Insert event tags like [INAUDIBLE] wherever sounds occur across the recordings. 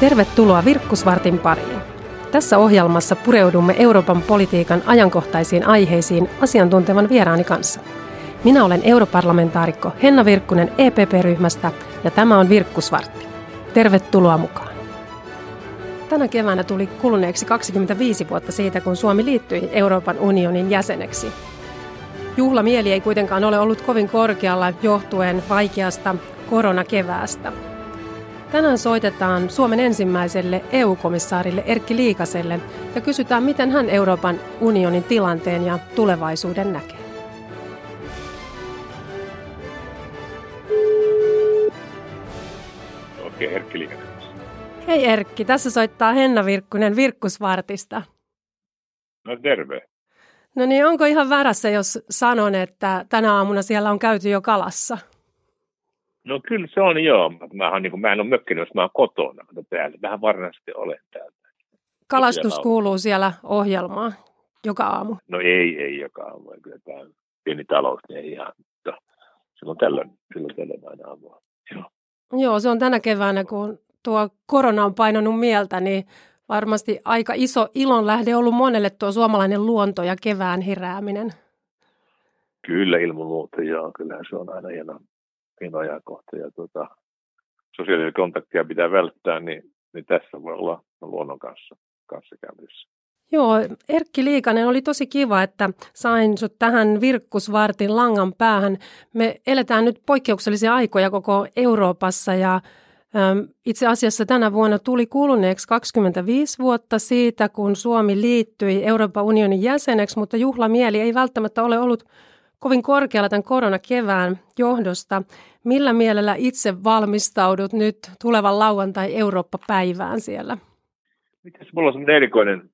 Tervetuloa Virkkusvartin pariin. Tässä ohjelmassa pureudumme Euroopan politiikan ajankohtaisiin aiheisiin asiantuntevan vieraani kanssa. Minä olen europarlamentaarikko Henna Virkkunen EPP-ryhmästä ja tämä on Virkkusvartti. Tervetuloa mukaan. Tänä keväänä tuli kuluneeksi 25 vuotta siitä, kun Suomi liittyi Euroopan unionin jäseneksi. Juhlamieli ei kuitenkaan ole ollut kovin korkealla johtuen vaikeasta koronakeväästä. Tänään soitetaan Suomen ensimmäiselle EU-komissaarille Erkki Liikaselle ja kysytään, miten hän Euroopan unionin tilanteen ja tulevaisuuden näkee. Okei, Erkki Liikanen. Hei Erkki, tässä soittaa Henna Virkkunen Virkkusvartista. No terve. No niin, onko ihan värässä, jos sanon, että tänä aamuna siellä on käyty jo kalassa? No kyllä se on joo. Mä, oon, niin kuin, mä en ole mökkinyt, jos mä oon kotona mutta täällä. Vähän varmasti olen täällä. Kalastus kuuluu siellä ohjelmaan joka aamu. No ei, ei joka aamu. Kyllä tämä pieni talous, niin ei ihan. Mutta silloin tällöin, silloin tällöin aina aamua. Joo. Joo, se on tänä keväänä, kun tuo korona on painanut mieltä, niin varmasti aika iso ilon lähde ollut monelle tuo suomalainen luonto ja kevään herääminen. Kyllä ilman muuta, joo. Kyllähän se on aina hieno, hieno ajankohta. Ja tuota, sosiaalisia kontaktia pitää välttää, niin, niin tässä voi olla luonnon kanssa, kanssa käynnissä. Joo, Erkki Liikanen, oli tosi kiva, että sain sut tähän virkkusvartin langan päähän. Me eletään nyt poikkeuksellisia aikoja koko Euroopassa ja itse asiassa tänä vuonna tuli kuluneeksi 25 vuotta siitä, kun Suomi liittyi Euroopan unionin jäseneksi, mutta juhlamieli ei välttämättä ole ollut kovin korkealla tämän koronakevään johdosta. Millä mielellä itse valmistaudut nyt tulevan lauantai Eurooppa-päivään siellä? Mitäs mulla on sellainen erikoinen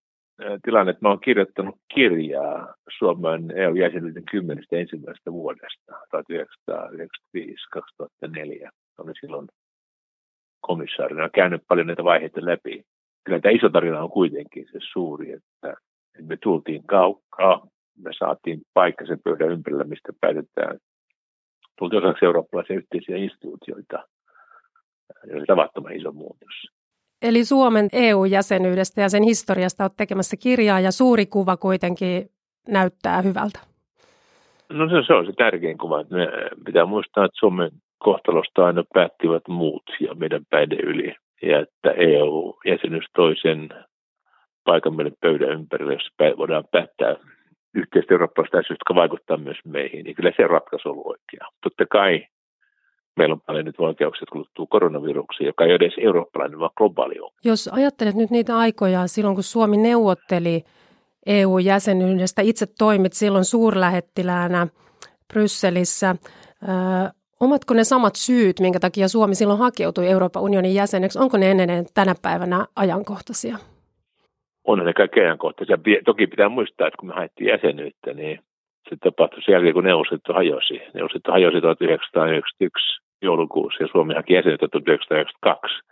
tilanne, että mä oon kirjoittanut kirjaa Suomen EU-jäsenyyden kymmenestä ensimmäisestä vuodesta, 1995-2004. Olin silloin komissaarina on käynyt paljon näitä vaiheita läpi. Kyllä tämä iso tarina on kuitenkin se suuri, että me tultiin kaukaa, me saatiin paikka sen pöydän ympärillä, mistä päätetään. Tultiin osaksi eurooppalaisia yhteisiä instituutioita. Se oli tavattoman iso muutos. Eli Suomen EU-jäsenyydestä ja sen historiasta olet tekemässä kirjaa ja suuri kuva kuitenkin näyttää hyvältä. No se, se on se tärkein kuva. Me pitää muistaa, että Suomen kohtalosta aina päättivät muut ja meidän päiden yli. Ja että EU-jäsenyys toisen paikan meille pöydän ympärille, jossa voidaan päättää yhteistä eurooppalaista asioista, jotka vaikuttaa myös meihin, niin kyllä se ratkaisu on ollut oikea. Totta kai meillä on paljon nyt vaikeuksia, kun liittyy koronaviruksiin, joka ei ole edes eurooppalainen, vaan globaali on. Jos ajattelet nyt niitä aikoja silloin, kun Suomi neuvotteli EU-jäsenyydestä, itse toimit silloin suurlähettiläänä Brysselissä. Omatko ne samat syyt, minkä takia Suomi silloin hakeutui Euroopan unionin jäseneksi, onko ne ennen tänä päivänä ajankohtaisia? On ne kaikki ajankohtaisia. Toki pitää muistaa, että kun me haettiin jäsenyyttä, niin se tapahtui sen jälkeen, kun Neuvostoliitto hajosi. Neuvostoliitto hajosi 1991 joulukuussa ja Suomi haki jäsenyyttä 1992.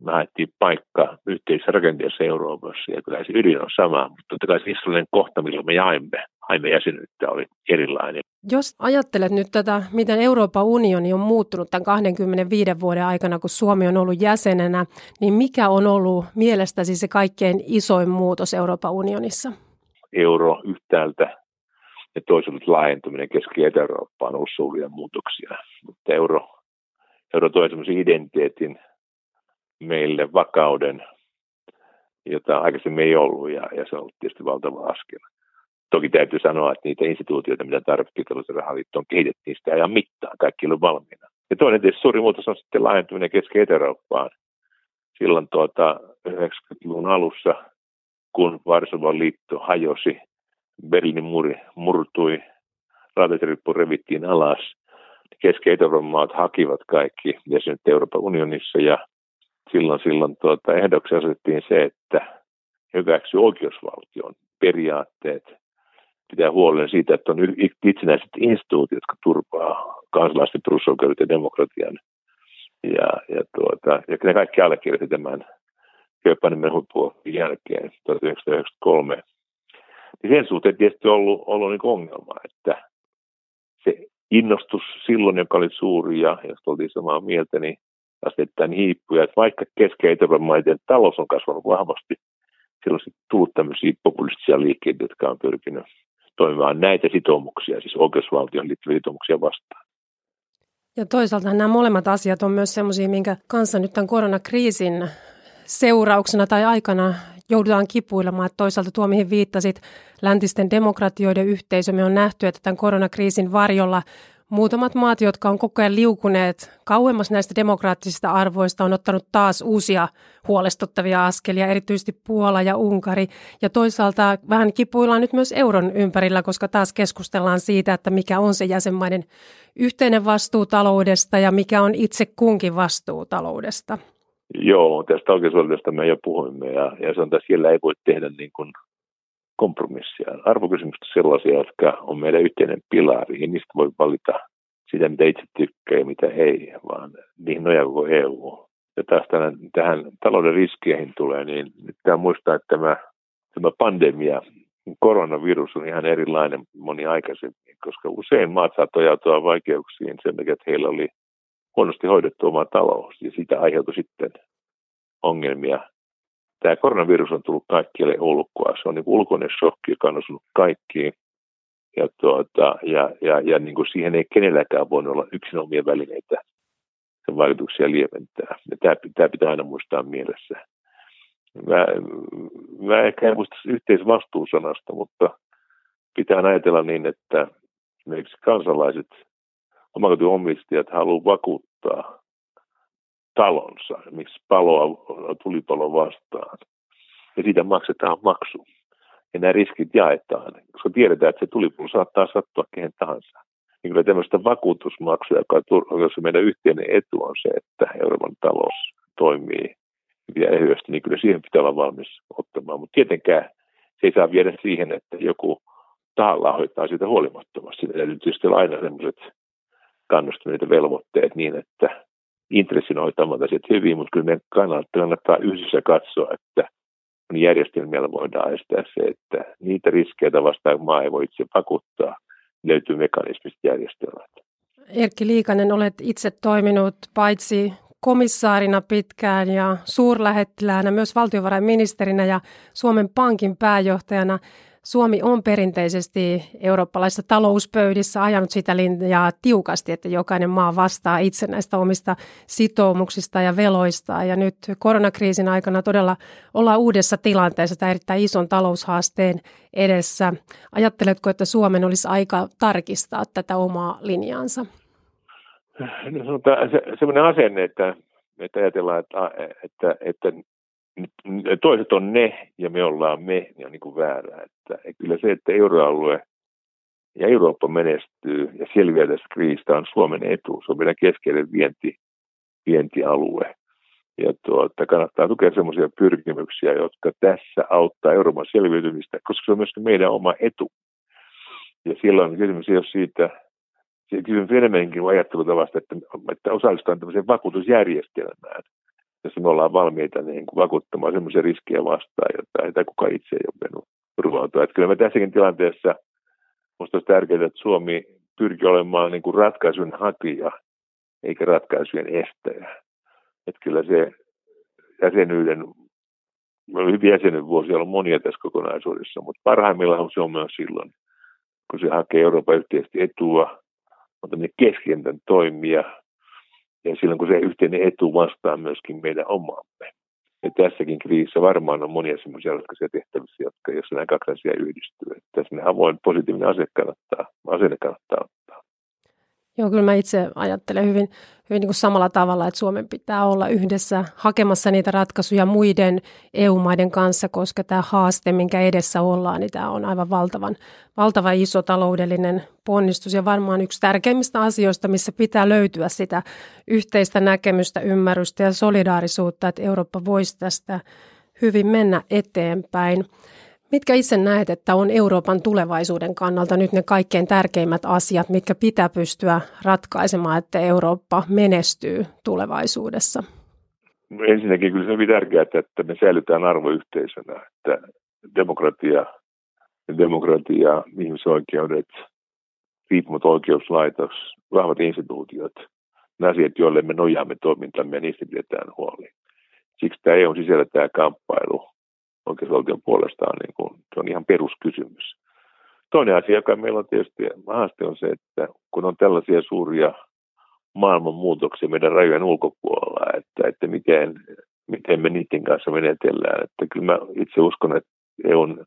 Me haettiin paikka yhteisessä rakenteessa Euroopassa ja kyllä se ydin on sama, mutta totta kai se historiallinen kohta, millä me jaimme aivan jäsenyyttä oli erilainen. Jos ajattelet nyt tätä, miten Euroopan unioni on muuttunut tämän 25 vuoden aikana, kun Suomi on ollut jäsenenä, niin mikä on ollut mielestäsi se kaikkein isoin muutos Euroopan unionissa? Euro yhtäältä ja toisaalta laajentuminen Keski- ja Etä-Eurooppaan on ollut suuria muutoksia. Mutta euro, euro toi identiteetin meille vakauden, jota aikaisemmin ei ollut, ja, ja se on ollut tietysti valtava askel. Toki täytyy sanoa, että niitä instituutioita, mitä tarvittiin tällaisen rahaliittoon, kehitettiin sitä ajan mittaan. Kaikki oli valmiina. Ja toinen tietysti suuri muutos on sitten laajentuminen Keski- Etelä-Eurooppaan. Silloin tuota 90-luvun alussa, kun Varsovan liitto hajosi, Berliinin muri murtui, rautatierippu revittiin alas, Keski- maat hakivat kaikki jäsenet Euroopan unionissa ja silloin, silloin tuota, ehdoksi asettiin se, että hyväksy oikeusvaltion periaatteet, pitää huolen siitä, että on itsenäiset instituutiot, jotka turvaa kansalaisten perusoikeudet ja demokratian. Ja, ja, tuota, ja ne kaikki allekirjoitti tämän Kööpenhaminan huippuohjelman jälkeen 1993. Niin sen suhteen tietysti on ollut, ollut niin ongelma, että se innostus silloin, joka oli suuri ja josta oltiin samaa mieltä, niin asteittain hiippuja, että vaikka keski- maiden talous on kasvanut vahvasti, silloin on tullut tämmöisiä populistisia liikkeitä, jotka on pyrkinyt toimimaan näitä sitoumuksia, siis oikeusvaltion liittyviä sitoumuksia vastaan. Ja toisaalta nämä molemmat asiat on myös semmoisia, minkä kanssa nyt tämän koronakriisin seurauksena tai aikana joudutaan kipuilemaan. Että toisaalta tuo, mihin viittasit, läntisten demokratioiden yhteisö, me on nähty, että tämän koronakriisin varjolla muutamat maat, jotka on koko ajan liukuneet kauemmas näistä demokraattisista arvoista, on ottanut taas uusia huolestuttavia askelia, erityisesti Puola ja Unkari. Ja toisaalta vähän kipuillaan nyt myös euron ympärillä, koska taas keskustellaan siitä, että mikä on se jäsenmaiden yhteinen vastuu taloudesta ja mikä on itse kunkin vastuu taloudesta. Joo, tästä oikeusvaltiosta me jo puhuimme ja, ja se on tässä, siellä ei voi tehdä niin kuin kompromissia. Arvokysymykset sellaisia, jotka on meidän yhteinen pilari, ja niistä voi valita sitä, mitä itse tykkää ja mitä ei, vaan niihin nojaa koko EU. Ja taas tämän, tähän talouden riskeihin tulee, niin pitää muistaa, että tämä, tämä pandemia, koronavirus on ihan erilainen moni aikaisemmin, koska usein maat saattoi joutua vaikeuksiin sen takia, että heillä oli huonosti hoidettu oma talous, ja siitä aiheutui sitten ongelmia tämä koronavirus on tullut kaikkialle ulkoa. Se on niin ulkoinen shokki, joka on osunut kaikkiin. Ja, tuota, ja, ja, ja niin kuin siihen ei kenelläkään voinut olla yksin omia välineitä sen vaikutuksia lieventää. Ja tämä, tämä pitää aina muistaa mielessä. Mä, mä ehkä en muista yhteisvastuusanasta, mutta pitää ajatella niin, että esimerkiksi kansalaiset, omistajat haluavat vakuuttaa talonsa, miksi paloa, tulipalo vastaan. Ja siitä maksetaan maksu. Ja nämä riskit jaetaan, koska tiedetään, että se tulipalo saattaa sattua kehen tahansa. Niin kyllä tämmöistä vakuutusmaksua, joka on meidän yhteinen etu on se, että Euroopan talous toimii ja ehyesti, niin kyllä siihen pitää olla valmis ottamaan. Mutta tietenkään se ei saa viedä siihen, että joku tahalla hoitaa sitä huolimattomasti. Täytyy tietysti aina sellaiset kannustuneet velvoitteet niin, että intressin hoitamaan asiat hyvin, mutta kyllä meidän kannattaa, kannattaa yhdessä katsoa, että järjestelmällä voidaan estää se, että niitä riskejä vastaan maa ei voi itse pakuttaa, löytyy mekanismista järjestelmät. Erkki Liikanen, olet itse toiminut paitsi komissaarina pitkään ja suurlähettiläänä, myös valtiovarainministerinä ja Suomen Pankin pääjohtajana. Suomi on perinteisesti eurooppalaisissa talouspöydissä ajanut sitä linjaa tiukasti, että jokainen maa vastaa itse näistä omista sitoumuksista ja veloistaan. Ja nyt koronakriisin aikana todella ollaan uudessa tilanteessa, tämä erittäin ison taloushaasteen edessä. Ajatteletko, että Suomen olisi aika tarkistaa tätä omaa linjaansa? No, se, sellainen asenne, että, että ajatellaan, että, että, että toiset on ne ja me ollaan me, niin on niin kuin väärää. Että, kyllä se, että euroalue ja Eurooppa menestyy ja selviää tästä kriisistä on Suomen etu. Se on meidän keskeinen vienti, vientialue. Ja tuota, kannattaa tukea sellaisia pyrkimyksiä, jotka tässä auttaa Euroopan selviytymistä, koska se on myöskin meidän oma etu. Ja silloin kysymys ei ole siitä, kysymys enemmänkin ajattelutavasta, että, että osallistutaan tämmöiseen vakuutusjärjestelmään, jossa me ollaan valmiita niin kuin vakuuttamaan semmoisia riskejä vastaan, joita ei kukaan itse ei ole mennyt. Että kyllä me tässäkin tilanteessa, minusta olisi tärkeää, että Suomi pyrkii olemaan niin kuin ratkaisun hakija, eikä ratkaisujen estäjä. Että kyllä se jäsenyyden, hyvin jäsenen vuosi on monia tässä kokonaisuudessa, mutta parhaimmillaan se on myös silloin, kun se hakee Euroopan yhteisesti etua, on tämmöinen keskentän toimija, ja silloin kun se yhteinen etu vastaa myöskin meidän omamme. Ja tässäkin kriisissä varmaan on monia semmoisia ratkaisuja tehtävissä, jotka, jos nämä kaksi asiaa yhdistyy. Että tässä avoin positiivinen ase kannattaa, asenne kannattaa. Joo, kyllä mä itse ajattelen hyvin, hyvin niin kuin samalla tavalla, että Suomen pitää olla yhdessä hakemassa niitä ratkaisuja muiden EU-maiden kanssa, koska tämä haaste, minkä edessä ollaan, niin tämä on aivan valtavan, valtava iso taloudellinen ponnistus ja varmaan yksi tärkeimmistä asioista, missä pitää löytyä sitä yhteistä näkemystä, ymmärrystä ja solidaarisuutta, että Eurooppa voisi tästä hyvin mennä eteenpäin. Mitkä itse näet, että on Euroopan tulevaisuuden kannalta nyt ne kaikkein tärkeimmät asiat, mitkä pitää pystyä ratkaisemaan, että Eurooppa menestyy tulevaisuudessa? Ensinnäkin kyllä se on hyvin tärkeää, että me säilytään arvoyhteisönä, että demokratia, demokratia ihmisoikeudet, riippumaton oikeuslaitos, vahvat instituutiot ne asiat, joille me nojaamme toimintamme ja niistä pidetään huoli. Siksi tämä EUn sisällä tämä kamppailu oikeusvaltion puolesta on, niin kuin, se on ihan peruskysymys. Toinen asia, joka meillä on tietysti haaste, on se, että kun on tällaisia suuria maailman muutoksia meidän rajojen ulkopuolella, että, että miten, miten me niiden kanssa menetellään. Että kyllä mä itse uskon, että EUn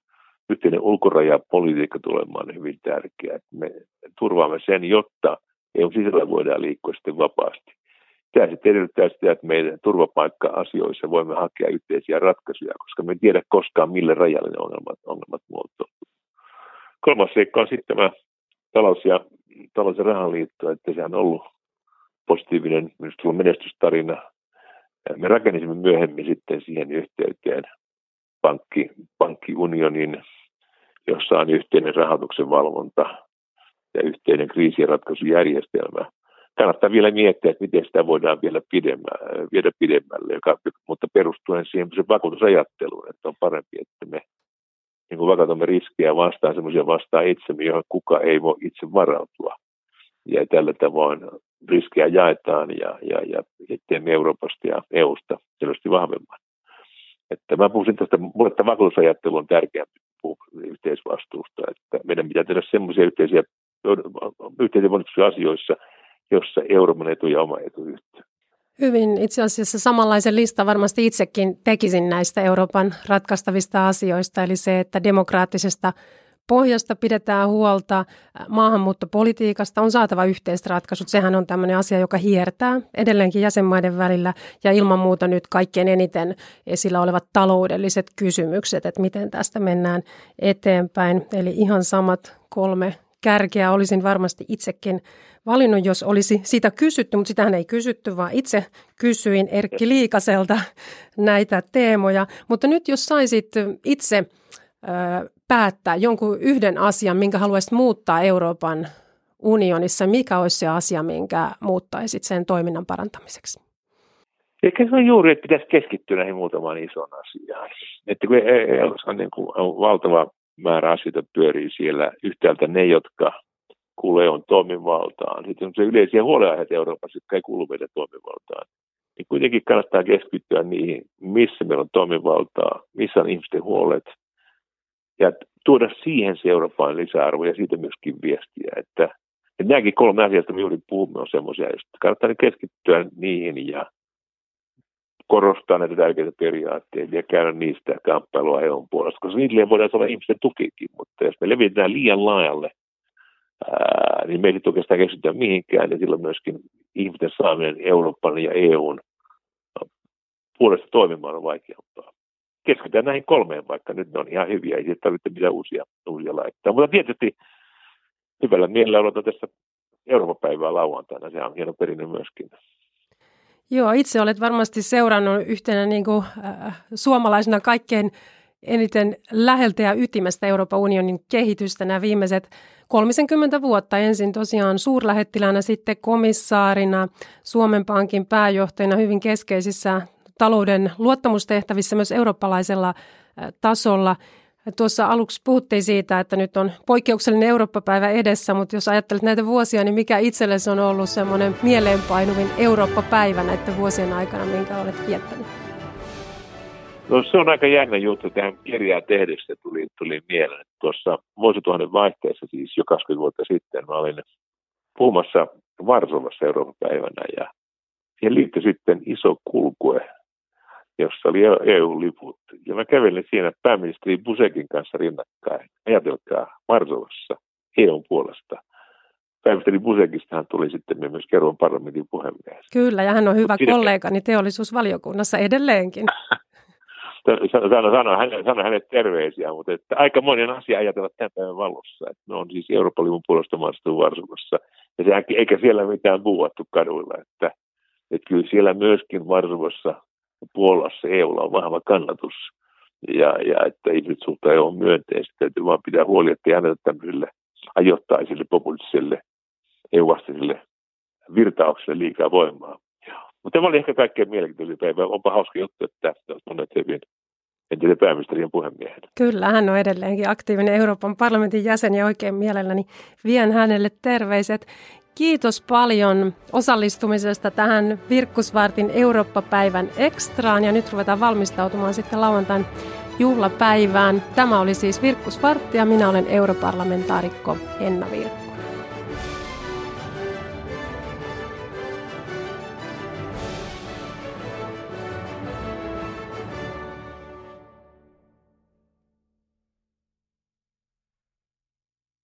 yhteinen ulkorajapolitiikka tulemaan hyvin tärkeä. Että me turvaamme sen, jotta EUn sisällä voidaan liikkua sitten vapaasti. Tämä sitten edellyttää sitä, että meidän turvapaikka-asioissa voimme hakea yhteisiä ratkaisuja, koska me ei tiedä koskaan, mille rajalle ne ongelmat, ongelmat muotoutuu. Kolmas seikka on sitten tämä talous- ja, talous- ja rahaliitto, että se on ollut positiivinen minusta menestystarina. Me rakennisimme myöhemmin sitten siihen yhteyteen pankki, pankkiunionin, jossa on yhteinen rahoituksen valvonta ja yhteinen kriisiratkaisujärjestelmä. Kannattaa vielä miettiä, että miten sitä voidaan vielä pidemmälle, viedä pidemmälle, joka, mutta perustuen siihen vakuutusajatteluun, että on parempi, että me niin kuin vakatamme riskejä vastaan, semmoisia vastaan itsemme, johon kuka ei voi itse varautua. Ja tällä tavoin riskejä jaetaan ja, ja, ja Euroopasta ja EUsta selvästi vahvemman. Että mä puhuisin tästä, mulle tämä vakuutusajattelu on tärkeämpi yhteisvastuusta, että meidän pitää tehdä semmoisia yhteisiä, yhteisiä asioissa, jossa Euroopan etu ja oma etu yhtä. Hyvin. Itse asiassa samanlaisen listan varmasti itsekin tekisin näistä Euroopan ratkaistavista asioista, eli se, että demokraattisesta pohjasta pidetään huolta, maahanmuuttopolitiikasta on saatava yhteiset ratkaisut. Sehän on tämmöinen asia, joka hiertää edelleenkin jäsenmaiden välillä ja ilman muuta nyt kaikkein eniten esillä olevat taloudelliset kysymykset, että miten tästä mennään eteenpäin. Eli ihan samat kolme kärkeä olisin varmasti itsekin valinnut, jos olisi sitä kysytty, mutta sitähän ei kysytty, vaan itse kysyin Erkki Liikaselta näitä teemoja. Mutta nyt jos saisit itse päättää jonkun yhden asian, minkä haluaisit muuttaa Euroopan unionissa, mikä olisi se asia, minkä muuttaisit sen toiminnan parantamiseksi? Ehkä se on juuri, että pitäisi keskittyä näihin muutamaan isoon asiaan. Että kun on niin kuin valtava määrä asioita pyörii siellä yhtäältä ne, jotka kuuluu EUn toimivaltaan. Sitten on se yleisiä huolenaiheita Euroopassa, jotka ei kuulu meidän toimivaltaan. Niin kuitenkin kannattaa keskittyä niihin, missä meillä on toimivaltaa, missä on ihmisten huolet, ja tuoda siihen se Euroopan lisäarvo ja siitä myöskin viestiä, että, että nämäkin kolme asiaa, joista me juuri puhumme, on semmoisia, että kannattaa keskittyä niihin ja korostaa näitä tärkeitä periaatteita ja käydä niistä kamppailua EUn puolesta, koska niille voidaan olla ihmisten tukikin, mutta jos me levitetään liian laajalle, ää, niin me ei oikeastaan keskitytä mihinkään, ja silloin myöskin ihmisten saaminen Euroopan ja EUn puolesta toimimaan on vaikeampaa keskitytään näihin kolmeen, vaikka nyt ne on ihan hyviä, ei tarvitse mitään uusia, uusia laittaa. Mutta tietysti hyvällä mielellä odotan tässä Euroopan päivää lauantaina, se on hieno perinne myöskin. Joo, itse olet varmasti seurannut yhtenä niin kuin, äh, suomalaisena kaikkein eniten läheltä ja ytimestä Euroopan unionin kehitystä nämä viimeiset 30 vuotta. Ensin tosiaan suurlähettiläänä, sitten komissaarina, Suomen Pankin pääjohtajana hyvin keskeisissä talouden luottamustehtävissä myös eurooppalaisella tasolla. Tuossa aluksi puhuttiin siitä, että nyt on poikkeuksellinen Eurooppa-päivä edessä, mutta jos ajattelet näitä vuosia, niin mikä itsellesi on ollut semmoinen mieleenpainuvin Eurooppa-päivä näiden vuosien aikana, minkä olet viettänyt? No se on aika jännä juttu. Tähän kirjaa tehdessä tuli, tuli mieleen. Tuossa vuosituhannen vaihteessa, siis jo 20 vuotta sitten, mä olin puhumassa Varsovassa Euroopan päivänä ja siihen liittyi sitten iso kulkue jossa oli EU-liput. Ja mä kävelin siinä pääministeri Busekin kanssa rinnakkain. Ajatelkaa, Varsovassa EUn puolesta. Pääministeri Busekistahan tuli sitten myös Kerron parlamentin puhemies. Kyllä, ja hän on hyvä Siinä... kollegani teollisuusvaliokunnassa edelleenkin. [LAUGHS] sano, sano, hänet, sano hänet terveisiä, mutta että aika monen asia ajatella tämän päivän valossa. Että ne on siis Euroopan livun puolesta maastuu Varsovassa. Ja se, eikä siellä mitään buuattu kaduilla. Että, että kyllä siellä myöskin Varsovassa Puolassa EUlla on vahva kannatus ja, ja että ihmiset suhtaa EUn myönteisesti. Täytyy vaan pitää huoli, että ei anneta tämmöisille ajoittaisille populistisille EU-vastaisille virtauksille liikaa voimaa. Mutta tämä oli ehkä kaikkein mielenkiintoisin päivä. Onpa hauska juttu, että monet hyvin. Entisen pääministerin puhemiehen. Kyllä, hän on edelleenkin aktiivinen Euroopan parlamentin jäsen ja oikein mielelläni vien hänelle terveiset. Kiitos paljon osallistumisesta tähän Virkkusvartin Eurooppa-päivän ekstraan ja nyt ruvetaan valmistautumaan sitten lauantain juhlapäivään. Tämä oli siis Virkkusvartti ja minä olen europarlamentaarikko Henna Virkku.